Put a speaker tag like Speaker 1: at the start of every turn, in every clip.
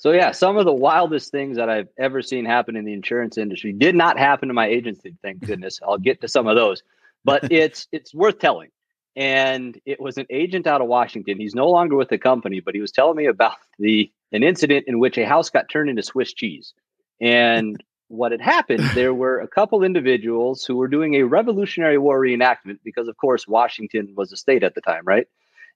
Speaker 1: So yeah, some of the wildest things that I've ever seen happen in the insurance industry did not happen to my agency. Thank goodness. I'll get to some of those, but it's it's worth telling. And it was an agent out of Washington. He's no longer with the company, but he was telling me about the an incident in which a house got turned into Swiss cheese. And what had happened, there were a couple individuals who were doing a Revolutionary War reenactment because, of course, Washington was a state at the time, right?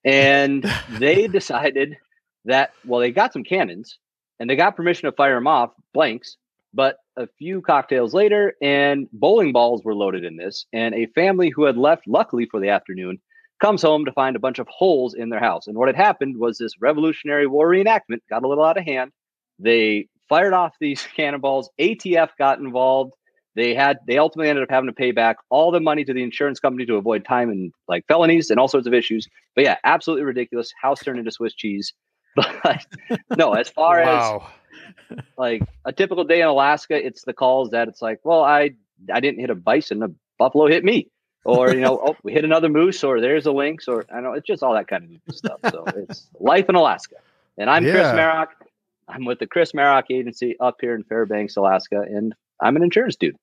Speaker 1: And they decided that, well, they got some cannons and they got permission to fire them off, blanks. But a few cocktails later, and bowling balls were loaded in this. And a family who had left, luckily for the afternoon, comes home to find a bunch of holes in their house. And what had happened was this Revolutionary War reenactment got a little out of hand. They fired off these cannonballs. ATF got involved. They had they ultimately ended up having to pay back all the money to the insurance company to avoid time and like felonies and all sorts of issues. But yeah, absolutely ridiculous. House turned into Swiss cheese. But no, as far wow. as like a typical day in Alaska, it's the calls that it's like, well, I I didn't hit a bison, a buffalo hit me. Or, you know, oh, we hit another moose, or there's a lynx, or I know it's just all that kind of stuff. So it's life in Alaska. And I'm yeah. Chris Marok. I'm with the Chris Marok Agency up here in Fairbanks, Alaska, and I'm an insurance dude.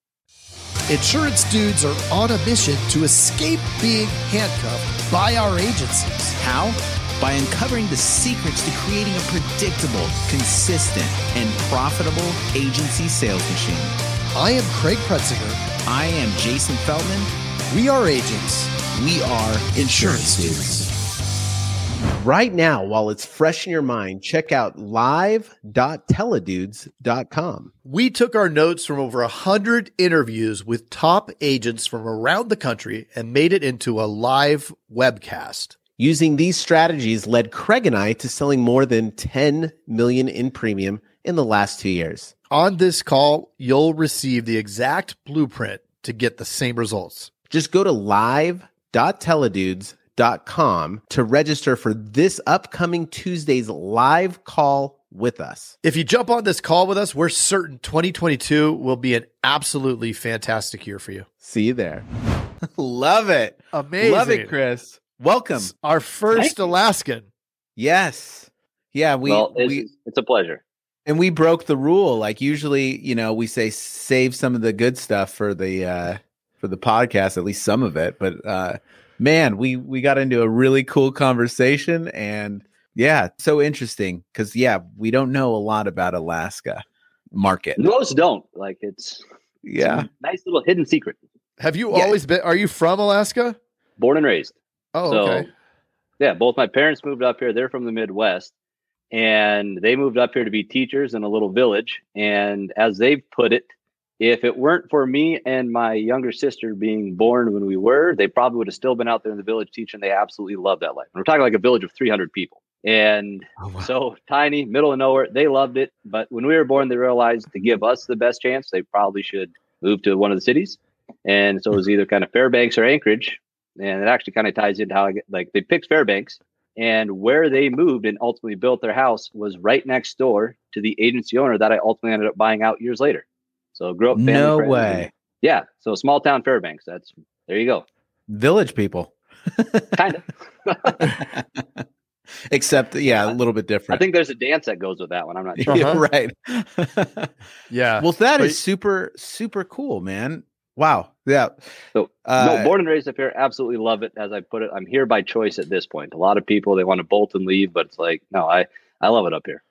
Speaker 2: Insurance dudes are on a mission to escape being handcuffed by our agencies.
Speaker 3: How? By uncovering the secrets to creating a predictable, consistent, and profitable agency sales machine.
Speaker 2: I am Craig Pretzinger.
Speaker 3: I am Jason Feldman.
Speaker 2: We are agents.
Speaker 3: We are insurance dudes.
Speaker 4: Right now, while it's fresh in your mind, check out live.teledudes.com.
Speaker 2: We took our notes from over 100 interviews with top agents from around the country and made it into a live webcast.
Speaker 4: Using these strategies led Craig and I to selling more than 10 million in premium in the last 2 years.
Speaker 2: On this call, you'll receive the exact blueprint to get the same results.
Speaker 4: Just go to live.teledudes.com to register for this upcoming Tuesday's live call with us.
Speaker 2: If you jump on this call with us, we're certain 2022 will be an absolutely fantastic year for you.
Speaker 4: See you there. Love it.
Speaker 2: Amazing.
Speaker 4: Love it, Chris. Welcome.
Speaker 2: Our first Alaskan.
Speaker 4: Yes. Yeah, we,
Speaker 1: well, it's,
Speaker 4: we
Speaker 1: it's a pleasure.
Speaker 4: And we broke the rule. Like usually, you know, we say save some of the good stuff for the uh for the podcast, at least some of it, but uh man, we we got into a really cool conversation and yeah, so interesting because yeah, we don't know a lot about Alaska market.
Speaker 1: Most don't. Like it's
Speaker 4: yeah,
Speaker 1: it's nice little hidden secret.
Speaker 2: Have you yeah. always been? Are you from Alaska?
Speaker 1: Born and raised.
Speaker 2: Oh, so, okay.
Speaker 1: Yeah, both my parents moved up here. They're from the Midwest, and they moved up here to be teachers in a little village. And as they've put it, if it weren't for me and my younger sister being born when we were, they probably would have still been out there in the village teaching. They absolutely love that life. And we're talking like a village of 300 people. And oh, wow. so tiny, middle of nowhere, they loved it. But when we were born, they realized to give us the best chance, they probably should move to one of the cities. And so it was either kind of Fairbanks or Anchorage. And it actually kind of ties into how I get like they picked Fairbanks and where they moved and ultimately built their house was right next door to the agency owner that I ultimately ended up buying out years later. So grew up.
Speaker 4: no way.
Speaker 1: Yeah. So small town Fairbanks. That's there you go.
Speaker 4: Village people.
Speaker 1: kind of.
Speaker 4: Except, yeah, a little bit different.
Speaker 1: I think there's a dance that goes with that one. I'm not sure.
Speaker 4: Yeah, uh-huh. right.
Speaker 2: yeah.
Speaker 4: Well, that but, is super, super cool, man. Wow. Yeah.
Speaker 1: So, uh, no, born and raised up here. Absolutely love it. As I put it, I'm here by choice at this point. A lot of people they want to bolt and leave, but it's like, no, I I love it up here.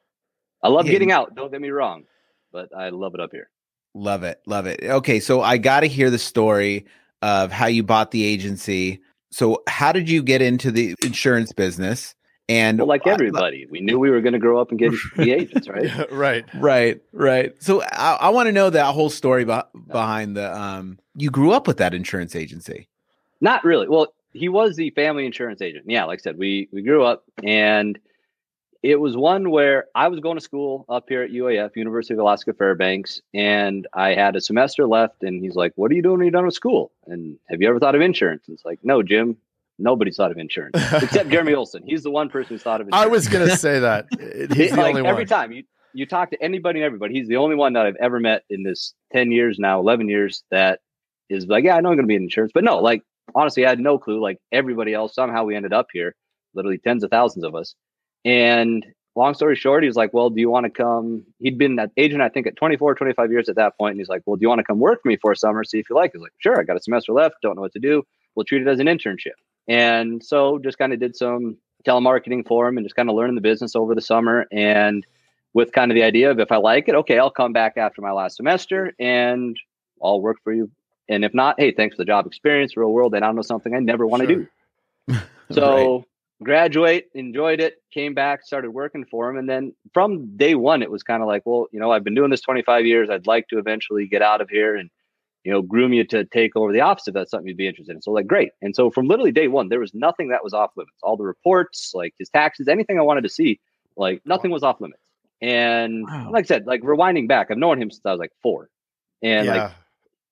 Speaker 1: I love yeah. getting out. Don't get me wrong, but I love it up here.
Speaker 4: Love it. Love it. Okay. So I got to hear the story of how you bought the agency. So, how did you get into the insurance business? And
Speaker 1: well, like everybody, we knew we were going to grow up and get the agents, right?
Speaker 2: yeah, right,
Speaker 4: right, right. So I, I want to know that whole story be- behind the. Um, you grew up with that insurance agency?
Speaker 1: Not really. Well, he was the family insurance agent. Yeah, like I said, we we grew up, and it was one where I was going to school up here at UAF, University of Alaska Fairbanks, and I had a semester left. And he's like, "What are you doing when you're done with school? And have you ever thought of insurance?" And it's like, "No, Jim, nobody's thought of insurance except Jeremy Olson. He's the one person who's thought of insurance."
Speaker 2: I was going to say that he's the
Speaker 1: like,
Speaker 2: only
Speaker 1: every time you you talk to anybody and everybody, he's the only one that I've ever met in this ten years now, eleven years that is like, "Yeah, I know I'm going to be in insurance," but no, like honestly, I had no clue. Like everybody else, somehow we ended up here. Literally tens of thousands of us. And long story short, he was like, Well, do you want to come? He'd been an agent, I think, at 24, 25 years at that point. And he's like, Well, do you want to come work for me for a summer, see if you like? He's like, Sure, I got a semester left, don't know what to do. We'll treat it as an internship. And so just kind of did some telemarketing for him and just kind of learning the business over the summer. And with kind of the idea of if I like it, okay, I'll come back after my last semester and I'll work for you. And if not, hey, thanks for the job experience, real world, and I know something I never want to
Speaker 2: Sure.
Speaker 1: do. So graduate, enjoyed it, came back, started working for him. And then from day one, it was kind of like, well, you know, I've been doing this 25 years. I'd like to eventually get out of here and, you know, groom you to take over the office if that's something you'd be interested in. So like, great. And so from literally day one, there was nothing that was off limits. All the reports, like his taxes, anything I wanted to see, like nothing was off limits. And
Speaker 4: Wow.
Speaker 1: like I said, like rewinding back, I've known him since I was like four. And like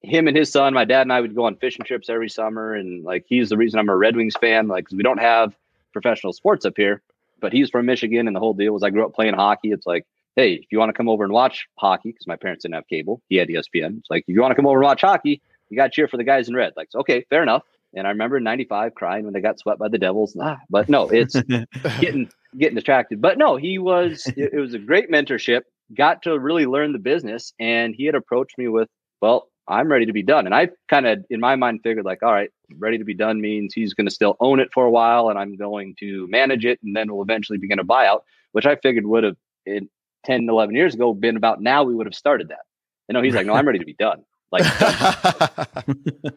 Speaker 1: him and his son, my dad and I would go on fishing trips every summer, and like he's the reason I'm a Red Wings fan. Like we don't have professional sports up here, but he's from Michigan, and the whole deal was I grew up playing hockey. It's like, hey, if you want to come over and watch hockey, because my parents didn't have cable, he had ESPN. It's like if you want to come over and watch hockey, you got to cheer for the guys in red. Like, okay, fair enough. And I remember in '95 crying when they got swept by the Devils. Ah, but no, it's getting getting distracted. But no, he was it, it was a great mentorship. Got to really learn the business, and he had approached me with, "Well, I'm ready to be done." And I kind of, in my mind, figured like, "All right, ready to be done means he's going to still own it for a while, and I'm going to manage it, and then we'll eventually begin a buyout." Which I figured would have in 10, 11 years ago been about now we would have started that. And no, he's like, "No, I'm ready to be done." Like,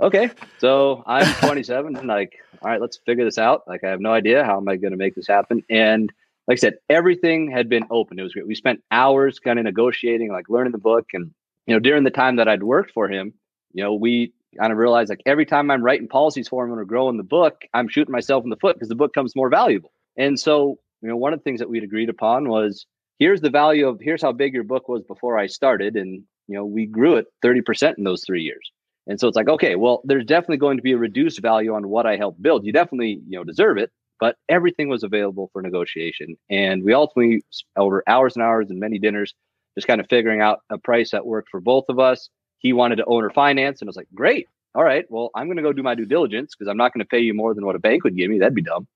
Speaker 1: okay so i'm 27 and like all right let's figure this out. Like i have no idea how am i going to make this happen. And like i said everything had been open. It was great. We spent hours kind of negotiating like learning the book. And you know during the time that i'd worked for him you know we kind of realized like every time i'm writing policies for him or growing the book i'm shooting myself in the foot because the book comes more valuable. And so you know one of the things that we'd agreed upon was here's the value of here's how big your book was before i started and you know we grew it 30% in those three years and so it's like, okay, well, there's definitely going to be a reduced value on what I helped build. You definitely, you know, deserve it, but everything was available for negotiation. And we ultimately, over hours and hours and many dinners, just kind of figuring out a price that worked for both of us. He wanted to owner finance, and I was like, great. All right, well, I'm going to go do my due diligence because I'm not going to pay you more than what a bank would give me. That'd be dumb.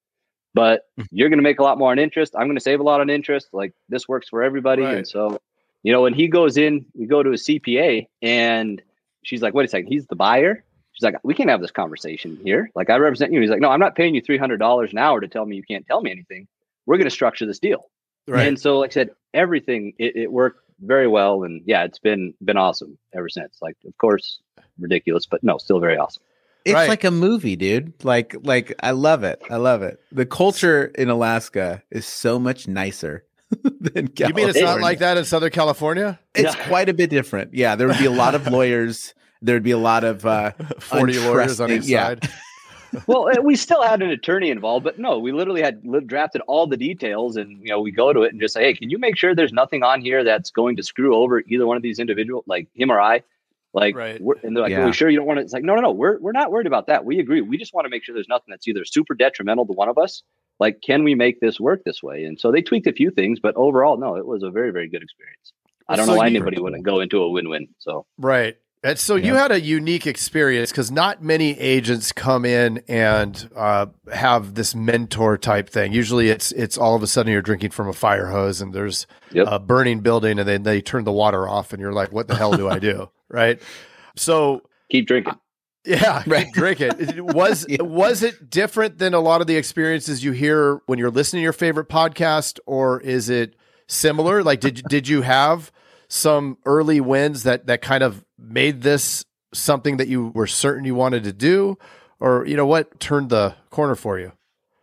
Speaker 1: But hmm. you're going to make a lot more on interest. I'm going to save a lot on interest. Like this works for everybody.
Speaker 2: Right.
Speaker 1: And so, you know, when he goes in, we go to a CPA and she's like, wait a second, he's the buyer. She's like, we can't have this conversation here. Like, I represent you. He's like, no, I'm not paying you $300 an hour to tell me you can't tell me anything. We're going to structure this deal.
Speaker 2: right.
Speaker 1: And so, like I said, everything, it, it worked very well. And yeah, it's been, been awesome ever since. Like, of course, ridiculous, but no, still very awesome.
Speaker 4: It's
Speaker 2: Right.
Speaker 4: like a movie, dude. Like, like I love it. I love it. The culture in Alaska is so much nicer than California.
Speaker 2: you mean it's not like that in Southern California?
Speaker 4: It's
Speaker 1: Yeah.
Speaker 4: quite a bit different. Yeah, there would be a lot of lawyers. There would be a lot of uh,
Speaker 2: 40 lawyers on each
Speaker 4: yeah.
Speaker 2: side.
Speaker 1: well, uh, we still had an attorney involved, but no, we literally had li- drafted all the details, and you know, we go to it and just say, "Hey, can you make sure there's nothing on here that's going to screw over either one of these individuals, like him or I?" Like,
Speaker 2: Right.
Speaker 1: we're, and they're like,
Speaker 4: Yeah.
Speaker 1: "Are we sure you don't want to?" It's like, "No, no, no, we're we're not worried about that. We agree. We just want to make sure there's nothing that's either super detrimental to one of us. Like, can we make this work this way?" And so they tweaked a few things, but overall, no, it was a very very good experience. I don't
Speaker 2: So
Speaker 1: know why
Speaker 2: you-
Speaker 1: anybody wouldn't go into a win-win. So
Speaker 2: Right. And so you had a unique experience because not many agents come in and uh, have this mentor type thing. Usually, it's it's all of a sudden you're drinking from a fire hose and there's
Speaker 1: Yep.
Speaker 2: a burning building, and then they turn the water off, and you're like, "What the hell do I do?" Right. So
Speaker 1: keep drinking.
Speaker 2: yeah,
Speaker 4: Right.
Speaker 2: drink it. It- Was
Speaker 4: Yeah.
Speaker 2: was it different than a lot of the experiences you hear when you're listening to your favorite podcast, or is it similar? Like, did did you have some early wins that that kind of made this something that you were certain you wanted to do, or you know what turned the corner for you?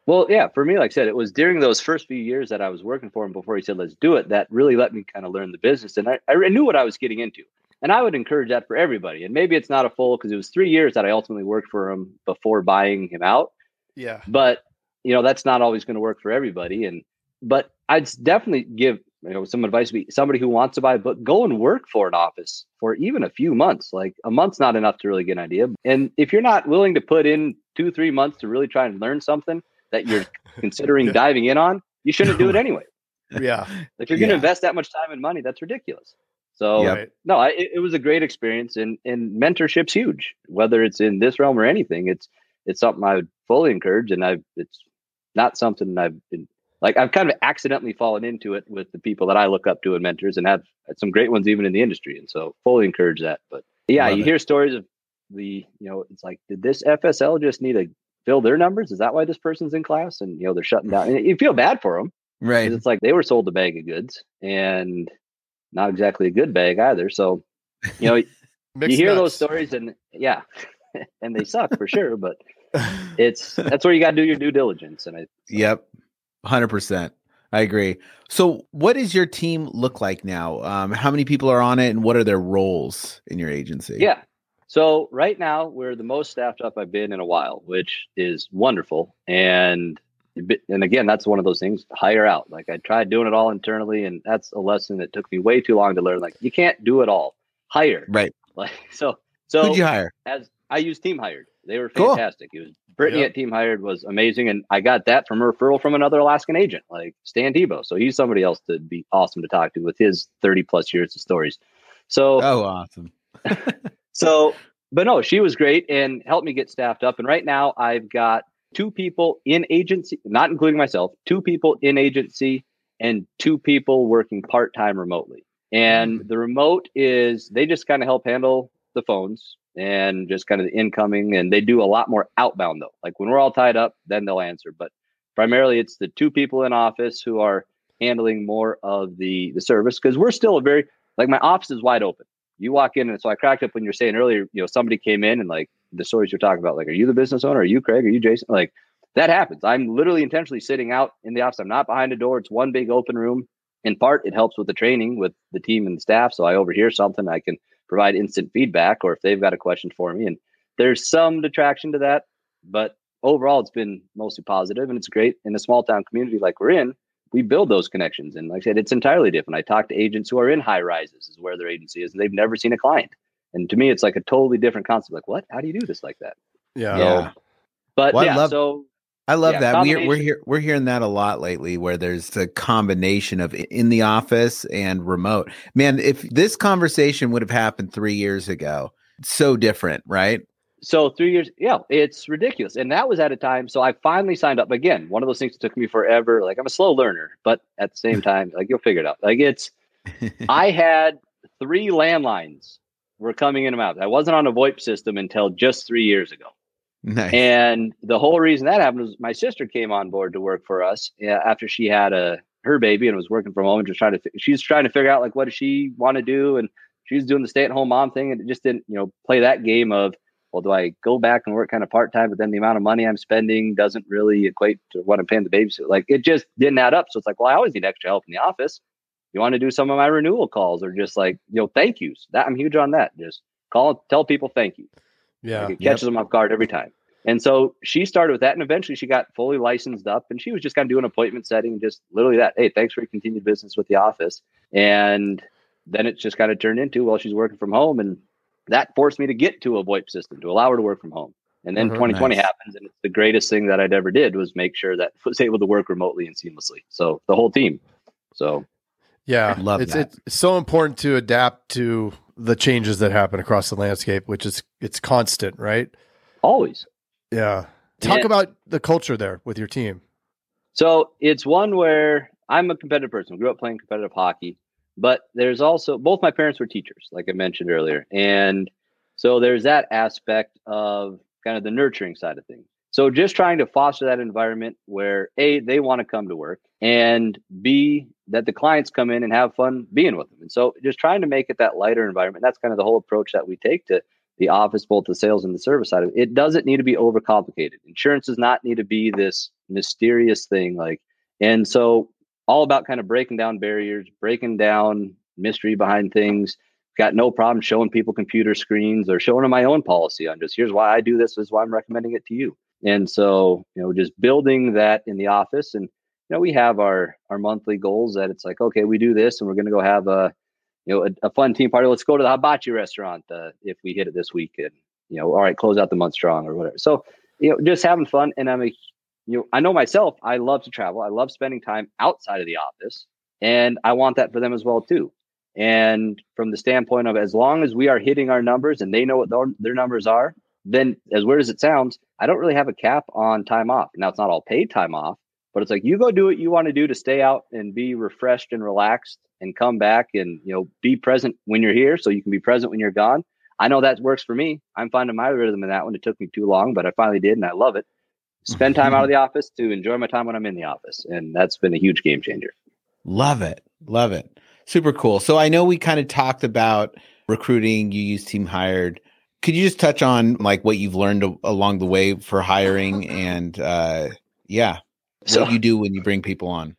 Speaker 1: Well, yeah, for me, like I said, it was during those first few years that I was working for him before he said, let's do it, that really let me kind of learn the business. And I, I knew what I was getting into. And I would encourage that for everybody. And maybe it's not a full, because it was three years that I ultimately worked for him before buying him out.
Speaker 2: Yeah,
Speaker 1: But, you know, that's not always going to work for everybody. And, but I'd definitely give, you know, some advice to be somebody who wants to buy a book, go and work for an office for even a few months. Like a month's not enough to really get an idea. And if you're not willing to put in two, three months to really try and learn something that you're considering
Speaker 2: Yeah.
Speaker 1: diving in on, you shouldn't do it anyway.
Speaker 2: yeah,
Speaker 1: If you're going to
Speaker 4: Yeah.
Speaker 1: invest that much time and money, that's ridiculous. So
Speaker 4: Yep.
Speaker 1: no, I, it, was a great experience, and and mentorship's huge. Whether it's in this realm or anything, it's it's something I would fully encourage, and I've it's not something I've been like I've kind of accidentally fallen into it with the people that I look up to and mentors and have some great ones even in the industry. And so fully encourage that. But yeah, Love you it. hear stories of the, you know, it's like, did this FSL just need to fill their numbers? Is that why this person's in class? And, you know, they're shutting down. And you feel bad for them.
Speaker 4: Right.
Speaker 1: It's like they were sold a bag of goods and not exactly a good bag either. So, you know, you hear nuts. those stories and yeah, and they suck for sure, but it's that's where you got to do your due diligence. And I, so.
Speaker 4: yep, hundred percent. I agree. So, what does your team look like now? Um, how many people are on it, and what are their roles in your agency?
Speaker 1: Yeah. So right now we're the most staffed up I've been in a while, which is wonderful. And and again, that's one of those things. Hire out. Like I tried doing it all internally, and that's a lesson that took me way too long to learn. Like you can't do it all. Hire.
Speaker 4: Right.
Speaker 1: Like so. So
Speaker 4: who'd you hire?
Speaker 1: As I used Team Hired. They were fantastic. Cool. It was Brittany yep. at Team Hired was amazing, and I got that from a referral from another Alaskan agent, like Stan Tebow. So he's somebody else to be awesome to talk to with his thirty plus years of stories. So
Speaker 4: oh, awesome.
Speaker 1: so, but no, she was great and helped me get staffed up. And right now, I've got two people in agency, not including myself, two people in agency and two people working part time remotely. And mm. the remote is they just kind of help handle the phones and just kind of the incoming. And they do a lot more outbound though. Like when we're all tied up, then they'll answer. But primarily, it's the two people in office who are handling more of the the service because we're still a very like my office is wide open. You walk in, and so I cracked up when you're saying earlier, you know, somebody came in and like the stories you're talking about, like, are you the business owner? Are you Craig? Are you Jason? Like that happens. I'm literally intentionally sitting out in the office. I'm not behind a door. It's one big open room. In part, it helps with the training with the team and the staff. So I overhear something, I can provide instant feedback or if they've got a question for me. And there's some detraction to that, but overall it's been mostly positive and it's great in a small town community like we're in. We build those connections. And like I said, it's entirely different. I talk to agents who are in high rises, is where their agency is, and they've never seen a client. And to me, it's like a totally different concept. Like, what? How do you do this like that?
Speaker 2: Yeah. yeah.
Speaker 1: But well, yeah, love, so
Speaker 4: I love yeah, that. We're we're here we're hearing that a lot lately where there's a combination of in the office and remote. Man, if this conversation would have happened 3 years ago, so different, right?
Speaker 1: So 3 years, yeah, it's ridiculous. And that was at a time so I finally signed up again. One of those things that took me forever. Like I'm a slow learner, but at the same time, like you'll figure it out. Like it's I had 3 landlines were coming in and out. I wasn't on a VoIP system until just 3 years ago. Nice. And the whole reason that happened was my sister came on board to work for us after she had a her baby and was working from home and just trying to she's trying to figure out like what does she want to do and she's doing the stay at home mom thing and it just didn't you know play that game of well do I go back and work kind of part time but then the amount of money I'm spending doesn't really equate to what I'm paying the babysitter like it just didn't add up so it's like well I always need extra help in the office you want to do some of my renewal calls or just like you know thank yous that I'm huge on that just call tell people thank you
Speaker 2: yeah
Speaker 1: like it catches yep. them off guard every time and so she started with that, and eventually she got fully licensed up, and she was just kind of doing appointment setting, just literally that. Hey, thanks for your continued business with the office. And then it just kind of turned into well, she's working from home, and that forced me to get to a VoIP system to allow her to work from home. And then mm-hmm, 2020 nice. happens, and it's the greatest thing that I'd ever did was make sure that was able to work remotely and seamlessly. So the whole team. So
Speaker 2: yeah, I love it's, that. it's so important to adapt to the changes that happen across the landscape, which is it's constant, right?
Speaker 1: Always.
Speaker 2: Yeah. Talk about the culture there with your team.
Speaker 1: So it's one where I'm a competitive person. I grew up playing competitive hockey, but there's also both my parents were teachers, like I mentioned earlier. And so there's that aspect of kind of the nurturing side of things. So just trying to foster that environment where A, they want to come to work and B, that the clients come in and have fun being with them. And so just trying to make it that lighter environment. That's kind of the whole approach that we take to the office, both the sales and the service side it. It doesn't need to be overcomplicated. Insurance does not need to be this mysterious thing. Like, and so all about kind of breaking down barriers, breaking down mystery behind things. Got no problem showing people computer screens or showing them my own policy on just here's why I do this, this is why I'm recommending it to you. And so, you know, just building that in the office. And, you know, we have our our monthly goals that it's like, okay, we do this and we're gonna go have a you know, a, a, fun team party. Let's go to the hibachi restaurant uh, if we hit it this week, and you know, all right, close out the month strong or whatever. So, you know, just having fun. And I'm a, you know, I know myself. I love to travel. I love spending time outside of the office, and I want that for them as well too. And from the standpoint of as long as we are hitting our numbers and they know what their, their numbers are, then as weird as it sounds, I don't really have a cap on time off. Now it's not all paid time off, But it's like you go do what you want to do to stay out and be refreshed and relaxed and come back and you know be present when you're here so you can be present when you're gone. I know that works for me. I'm finding my rhythm in that one. It took me too long, but I finally did and I love it. Spend time out of the office to enjoy my time when I'm in the office. And that's been a huge game changer.
Speaker 4: Love it. Love it. Super cool. So I know we kind of talked about recruiting, you use team hired. Could you just touch on like what you've learned along the way for hiring and uh yeah, so, what you do when you bring people on?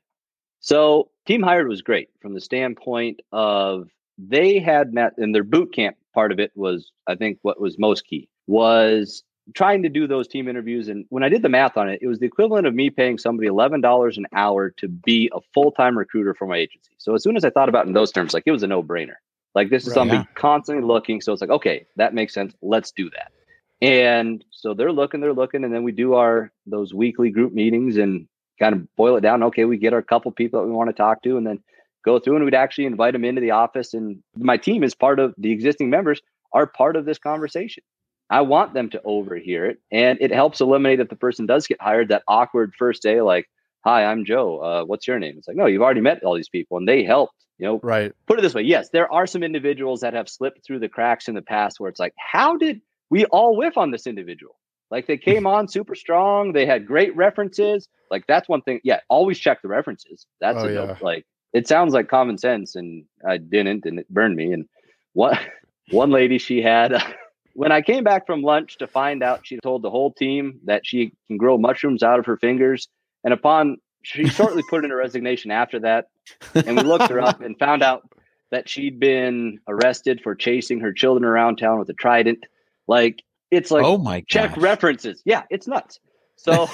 Speaker 1: So team hired was great from the standpoint of they had met in their boot camp part of it was I think what was most key was trying to do those team interviews and when I did the math on it, it was the equivalent of me paying somebody eleven dollars an hour to be a full time recruiter for my agency. So as soon as I thought about it in those terms, like it was a no brainer. Like this is right, somebody yeah. constantly looking. So it's like, okay, that makes sense. Let's do that. And so they're looking, they're looking, and then we do our those weekly group meetings and kind of boil it down. Okay, we get our couple people that we want to talk to, and then go through and we'd actually invite them into the office. And my team is part of the existing members are part of this conversation. I want them to overhear it, and it helps eliminate if the person does get hired that awkward first day, like, "Hi, I'm Joe. Uh, what's your name?" It's like, no, you've already met all these people, and they helped. You know,
Speaker 2: right?
Speaker 1: Put it this way: yes, there are some individuals that have slipped through the cracks in the past where it's like, how did we all whiff on this individual? Like they came on super strong. They had great references. Like that's one thing. Yeah, always check the references. That's oh, a yeah. like it sounds like common sense, and I didn't, and it burned me. And one one lady she had when I came back from lunch to find out she told the whole team that she can grow mushrooms out of her fingers, and upon she shortly put in a resignation after that, and we looked her up and found out that she'd been arrested for chasing her children around town with a trident. Like it's like,
Speaker 4: oh my,
Speaker 1: check gosh. references. Yeah, it's nuts. So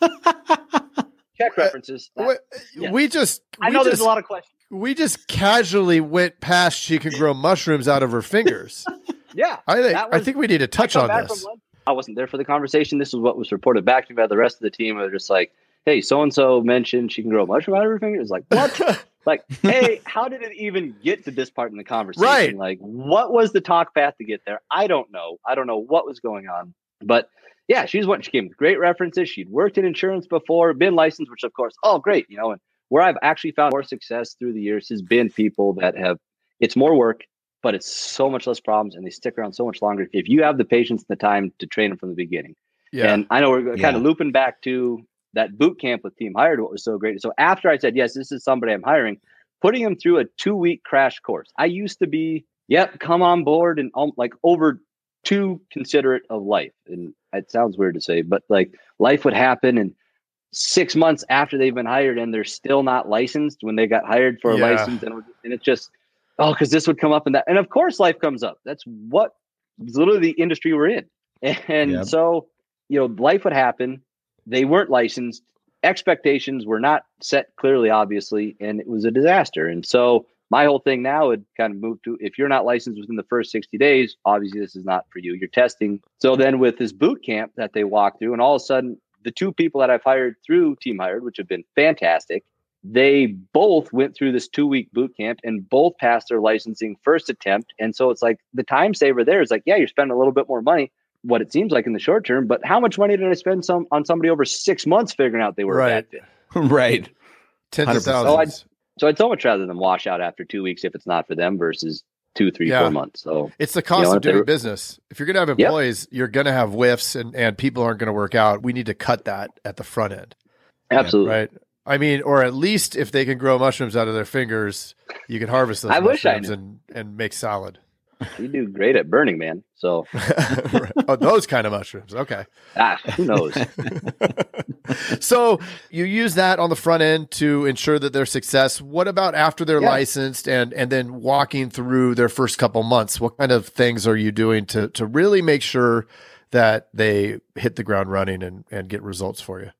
Speaker 1: check references.
Speaker 2: That, we, yeah. we, just,
Speaker 1: I know
Speaker 2: just,
Speaker 1: there's a lot of questions.
Speaker 2: We just casually went past. She could grow mushrooms out of her fingers.
Speaker 1: yeah,
Speaker 2: I think was, I think we need to touch on this.
Speaker 1: I wasn't there for the conversation. This is what was reported back to me by the rest of the team. They're just like, "Hey, so and so mentioned she can grow a mushroom out of her fingers." Like what? like, hey, how did it even get to this part in the conversation?
Speaker 2: Right.
Speaker 1: Like, what was the talk path to get there? I don't know. I don't know what was going on. But yeah, she's what she came with great references. She'd worked in insurance before, been licensed, which of course, oh great, you know, and where I've actually found more success through the years has been people that have it's more work, but it's so much less problems and they stick around so much longer if you have the patience and the time to train them from the beginning. Yeah. And I know we're kind of looping back to that boot camp with Team Hired, what was so great. So after I said, yes, this is somebody I'm hiring, putting them through a two week crash course. I used to be, yep, come on board and um, like over too considerate of life. And it sounds weird to say, but like life would happen and six months after they've been hired and they're still not licensed when they got hired for a yeah. license. And, and it's just, oh, because this would come up and that. And of course, life comes up. That's what literally the industry we're in. And yep. so, you know, life would happen they weren't licensed. Expectations were not set clearly, obviously, and it was a disaster. And so my whole thing now would kind of move to if you're not licensed within the first 60 days, obviously this is not for you. You're testing. So then with this boot camp that they walk through, and all of a sudden, the two people that I've hired through Team Hired, which have been fantastic, they both went through this two week boot camp and both passed their licensing first attempt. And so it's like the time saver there is like, yeah, you're spending a little bit more money, what it seems like in the short term. But how much money did I spend some on somebody over six months figuring out they were
Speaker 2: right.
Speaker 4: right.
Speaker 2: Tens of thousands. So I'd,
Speaker 1: so I'd so much rather than wash out after two weeks if it's not for them versus two, three, yeah. four months. So
Speaker 2: it's the cost you know, of doing business. If you're going to have employees, yep. you're going to have whiffs and, and people aren't going to work out. We need to cut that at the front end.
Speaker 1: Absolutely.
Speaker 2: Right. I mean, or at least if they can grow mushrooms out of their fingers, you can harvest those I mushrooms and, and make salad
Speaker 1: you do great at Burning Man. So,
Speaker 2: oh, those kind of mushrooms. Okay.
Speaker 1: Ah, who knows?
Speaker 2: so you use that on the front end to ensure that their success. What about after they're yeah. licensed and and then walking through their first couple months? What kind of things are you doing to to really make sure that they hit the ground running and and get results for you?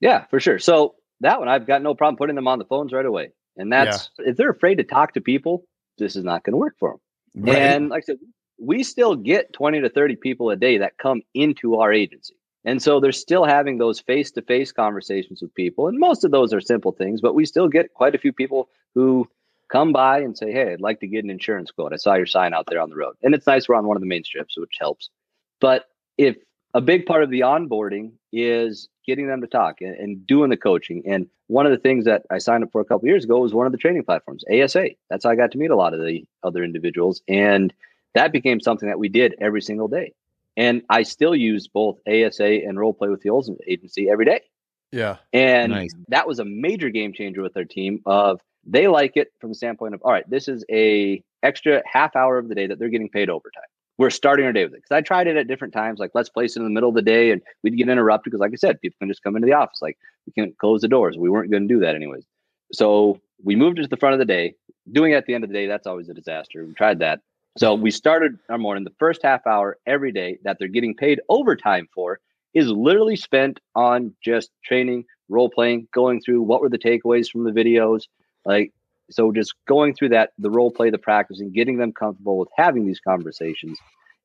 Speaker 1: Yeah, for sure. So that one, I've got no problem putting them on the phones right away. And that's yeah. if they're afraid to talk to people, this is not going to work for them. Right. And like I said, we still get 20 to 30 people a day that come into our agency. And so they're still having those face to face conversations with people. And most of those are simple things, but we still get quite a few people who come by and say, Hey, I'd like to get an insurance quote. I saw your sign out there on the road. And it's nice we're on one of the main strips, which helps. But if a big part of the onboarding is getting them to talk and, and, doing the coaching. And one of the things that I signed up for a couple years ago was one of the training platforms, ASA. That's how I got to meet a lot of the other individuals. And that became something that we did every single day. And I still use both ASA and role play with the Olsen agency every day.
Speaker 2: Yeah.
Speaker 1: And nice. that was a major game changer with their team of they like it from the standpoint of all right, this is a extra half hour of the day that they're getting paid overtime we're starting our day with it. Because I tried it at different times, like let's place it in the middle of the day and we'd get interrupted because, like I said, people can just come into the office. Like we can't close the doors. We weren't going to do that anyways. So we moved it to the front of the day. Doing it at the end of the day, that's always a disaster. We tried that. So we started our morning. The first half hour every day that they're getting paid overtime for is literally spent on just training, role playing, going through what were the takeaways from the videos. Like, so just going through that, the role play, the practice, and getting them comfortable with having these conversations.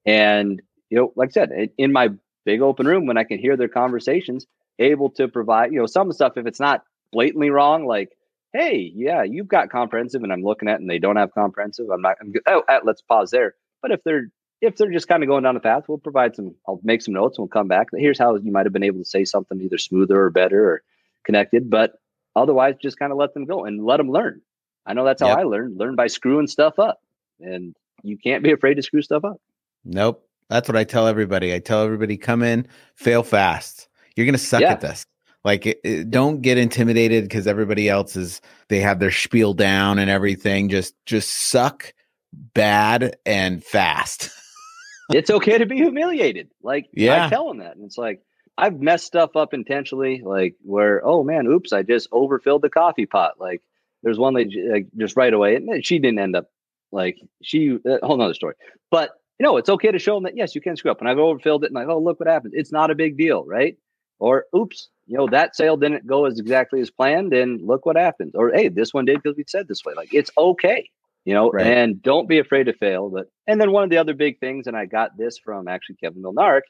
Speaker 1: And, you know, like I said, in my big open room, when I can hear their conversations, able to provide, you know, some stuff, if it's not blatantly wrong, like, hey, yeah, you've got comprehensive and I'm looking at and they don't have comprehensive, I'm not, I'm. Oh, uh, let's pause there. But if they're, if they're just kind of going down the path, we'll provide some, I'll make some notes and we'll come back. Here's how you might have been able to say something either smoother or better or connected. But otherwise, just kind of let them go and let them learn. I know that's how yep. I learned. Learn by screwing stuff up, and you can't be afraid to screw stuff up.
Speaker 4: Nope. That's what I tell everybody. I tell everybody, come in, fail fast. You're gonna suck yeah. at this. Like, it, it, don't get intimidated because everybody else is they have their spiel down and everything. Just, just suck bad and fast.
Speaker 1: it's okay to be humiliated. Like, yeah, I tell them that, and it's like I've messed stuff up intentionally. Like, where oh man, oops, I just overfilled the coffee pot. Like, there's one lady like, just right away, and she didn't end up like she. Uh, whole nother story. But you know, it's okay to show them that yes, you can screw up. And I've overfilled it, and like, oh, look what happens. It's not a big deal, right? Or oops, you know, that sale didn't go as exactly as planned, and look what happens. Or hey, this one did because we said this way. Like it's okay, you know. Right. And don't be afraid to fail. But and then one of the other big things, and I got this from actually Kevin Milnark,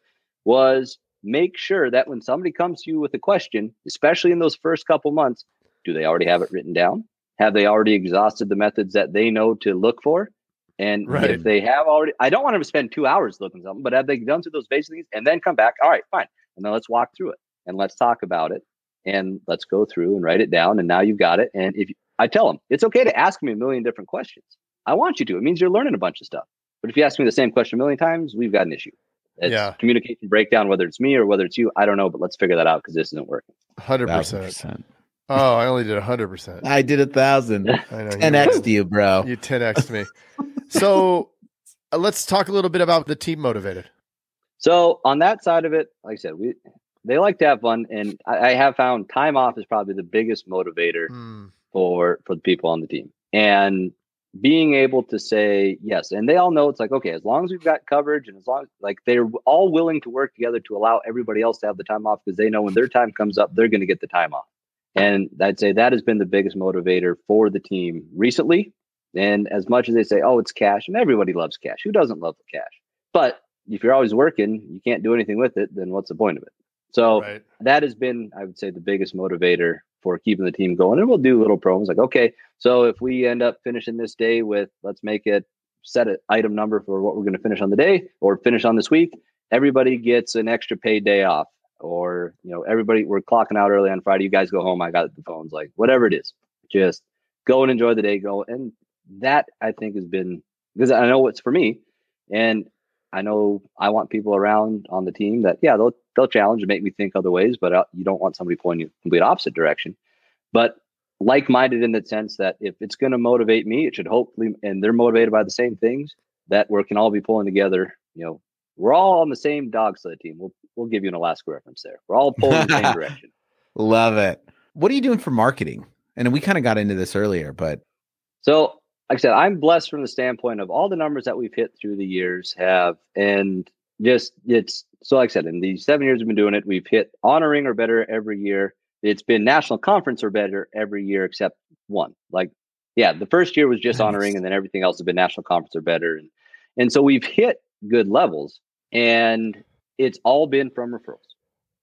Speaker 1: was make sure that when somebody comes to you with a question, especially in those first couple months, do they already have it written down? Have they already exhausted the methods that they know to look for? And right. if they have already, I don't want them to spend two hours looking something, but have they done through those basic things and then come back? All right, fine. And then let's walk through it and let's talk about it and let's go through and write it down. And now you've got it. And if I tell them it's okay to ask me a million different questions, I want you to. It means you're learning a bunch of stuff. But if you ask me the same question a million times, we've got an issue. It's yeah. communication breakdown, whether it's me or whether it's you. I don't know, but let's figure that out because this isn't working.
Speaker 2: 100%. Oh, I only did hundred percent.
Speaker 4: I did a thousand. Ten x to you, bro.
Speaker 2: You ten x me. so uh, let's talk a little bit about the team motivated.
Speaker 1: So on that side of it, like I said, we they like to have fun, and I, I have found time off is probably the biggest motivator mm. for for the people on the team, and being able to say yes, and they all know it's like okay, as long as we've got coverage, and as long as like they're all willing to work together to allow everybody else to have the time off because they know when their time comes up, they're going to get the time off. And I'd say that has been the biggest motivator for the team recently. And as much as they say, oh, it's cash, and everybody loves cash. Who doesn't love the cash? But if you're always working, you can't do anything with it, then what's the point of it? So right. that has been, I would say, the biggest motivator for keeping the team going. And we'll do little promos like, okay, so if we end up finishing this day with, let's make it set an item number for what we're going to finish on the day or finish on this week, everybody gets an extra paid day off or you know everybody we're clocking out early on friday you guys go home i got the phones like whatever it is just go and enjoy the day go and that i think has been because i know what's for me and i know i want people around on the team that yeah they'll they'll challenge and make me think other ways but uh, you don't want somebody pulling you complete opposite direction but like-minded in the sense that if it's going to motivate me it should hopefully and they're motivated by the same things that we can all be pulling together you know we're all on the same dog sled team. We'll we'll give you an Alaska reference there. We're all pulling in the same direction.
Speaker 4: Love it. What are you doing for marketing? And we kind of got into this earlier, but
Speaker 1: so like I said, I'm blessed from the standpoint of all the numbers that we've hit through the years have, and just it's so like I said, in these seven years we've been doing it, we've hit honoring or better every year. It's been national conference or better every year except one. Like, yeah, the first year was just nice. honoring, and then everything else has been national conference or better. And and so we've hit good levels, and it's all been from referrals.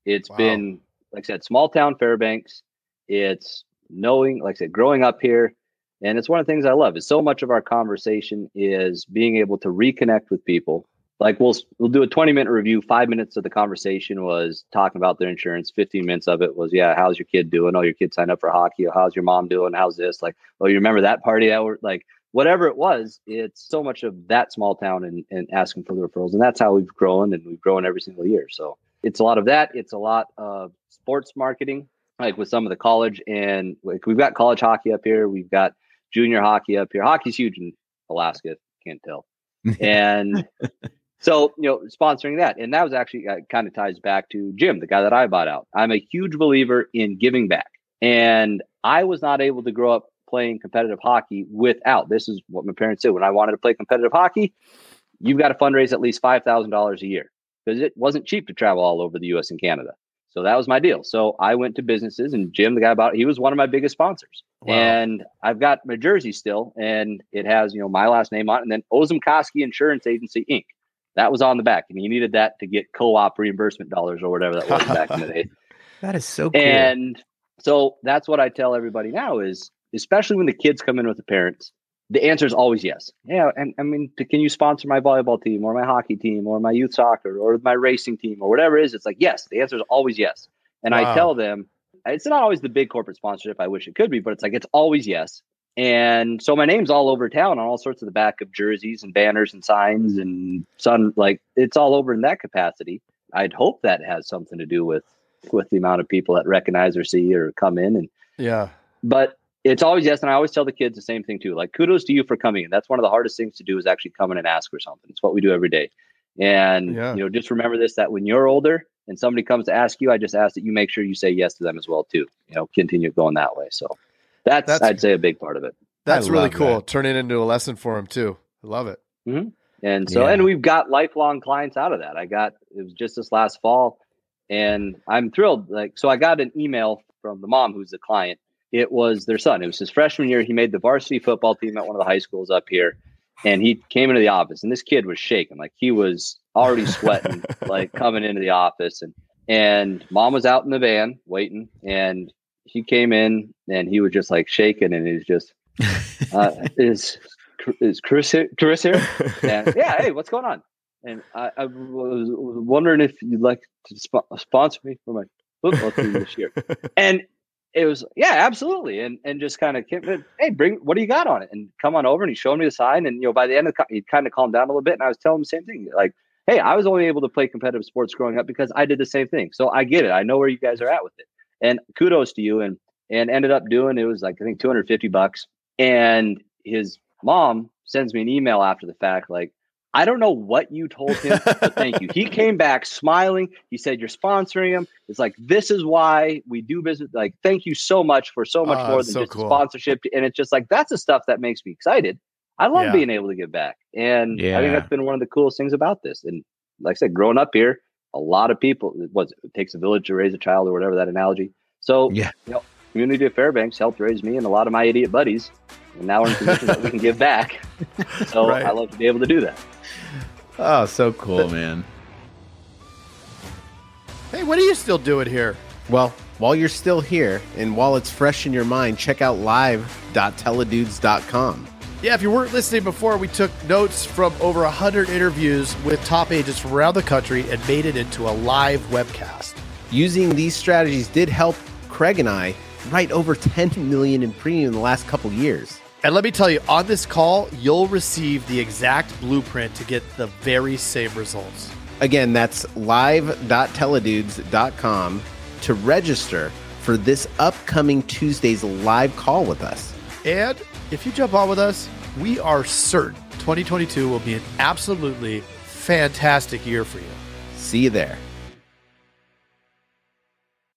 Speaker 1: It's wow. been, like I said, small town Fairbanks. It's knowing, like I said, growing up here. And it's one of the things I love is so much of our conversation is being able to reconnect with people. like we'll we'll do a 20 minute review five minutes of the conversation was talking about their insurance 15 minutes of it was yeah how's your kid doing oh your kid signed up for hockey how's your mom doing how's this like oh you remember that party that were like whatever it was it's so much of that small town and, and asking for the referrals and that's how we've grown and we've grown every single year so it's a lot of that it's a lot of sports marketing like with some of the college and like we've got college hockey up here we've got junior hockey up here hockey's huge in alaska can't tell and so, you know, sponsoring that. And that was actually uh, kind of ties back to Jim, the guy that I bought out. I'm a huge believer in giving back. And I was not able to grow up playing competitive hockey without this is what my parents did. When I wanted to play competitive hockey, you've got to fundraise at least $5,000 a year because it wasn't cheap to travel all over the US and Canada. So that was my deal. So I went to businesses and Jim, the guy about he was one of my biggest sponsors. Wow. And I've got my jersey still and it has, you know, my last name on it and then Ozumkoski Insurance Agency Inc. That was on the back, and you needed that to get co-op reimbursement dollars or whatever that was back in the day.
Speaker 4: That is so cool.
Speaker 1: And so that's what I tell everybody now is, especially when the kids come in with the parents, the answer is always yes. Yeah, and I mean, can you sponsor my volleyball team or my hockey team or my youth soccer or my racing team or whatever it is? It's like yes. The answer is always yes. And wow. I tell them it's not always the big corporate sponsorship. I wish it could be, but it's like it's always yes. And so my name's all over town on all sorts of the back of jerseys and banners and signs and sun like it's all over in that capacity. I'd hope that has something to do with with the amount of people that recognize or see or come in and
Speaker 2: yeah.
Speaker 1: But it's always yes, and I always tell the kids the same thing too. Like kudos to you for coming in. That's one of the hardest things to do is actually come in and ask for something. It's what we do every day. And yeah. you know, just remember this that when you're older and somebody comes to ask you, I just ask that you make sure you say yes to them as well too. You know, continue going that way. So that's, that's I'd say a big part of it.
Speaker 2: That's really cool. That. Turn it into a lesson for him too. I love it.
Speaker 1: Mm-hmm. And so, yeah. and we've got lifelong clients out of that. I got it was just this last fall, and I'm thrilled. Like, so I got an email from the mom who's the client. It was their son. It was his freshman year. He made the varsity football team at one of the high schools up here, and he came into the office, and this kid was shaking, like he was already sweating, like coming into the office, and and mom was out in the van waiting, and he came in and he was just like shaking and he's just uh, is is Chris here? Chris here? And yeah, hey, what's going on? And I, I was wondering if you'd like to sp- sponsor me for my football team this year. And it was yeah, absolutely. And and just kind of hey, bring what do you got on it? And come on over. And he showed me the sign. And you know, by the end of the, he kind of calmed down a little bit. And I was telling him the same thing, like. Hey, I was only able to play competitive sports growing up because I did the same thing. So I get it. I know where you guys are at with it and kudos to you and and ended up doing it was like i think 250 bucks and his mom sends me an email after the fact like i don't know what you told him but thank you. He came back smiling. He said you're sponsoring him. It's like this is why we do business. Like thank you so much for so much uh, more than so just cool. sponsorship. And it's just like that's the stuff that makes me excited. I love yeah. being able to give back. And yeah. i think that's been one of the coolest things about this. And like i said growing up here a lot of people what it takes a village to raise a child or whatever that analogy. So yeah. you know community of fairbanks helped raise me and a lot of my idiot buddies and now we're in position that we can give back. So right. i love to be able to do that.
Speaker 4: Oh so cool man.
Speaker 2: Hey what are you still doing here?
Speaker 5: Well while you're still here and while it's fresh in your mind check out live.teledudes.com
Speaker 2: yeah, if you weren't listening before, we took notes from over 100 interviews with top agents from around the country and made it into a live webcast.
Speaker 5: Using these strategies did help Craig and I write over 10 million in premium in the last couple years.
Speaker 2: And let me tell you, on this call, you'll receive the exact blueprint to get the very same results.
Speaker 5: Again, that's live.teledudes.com to register for this upcoming Tuesday's live call with us.
Speaker 2: And if you jump on with us, we are certain 2022 will be an absolutely fantastic year for you.
Speaker 5: See you there.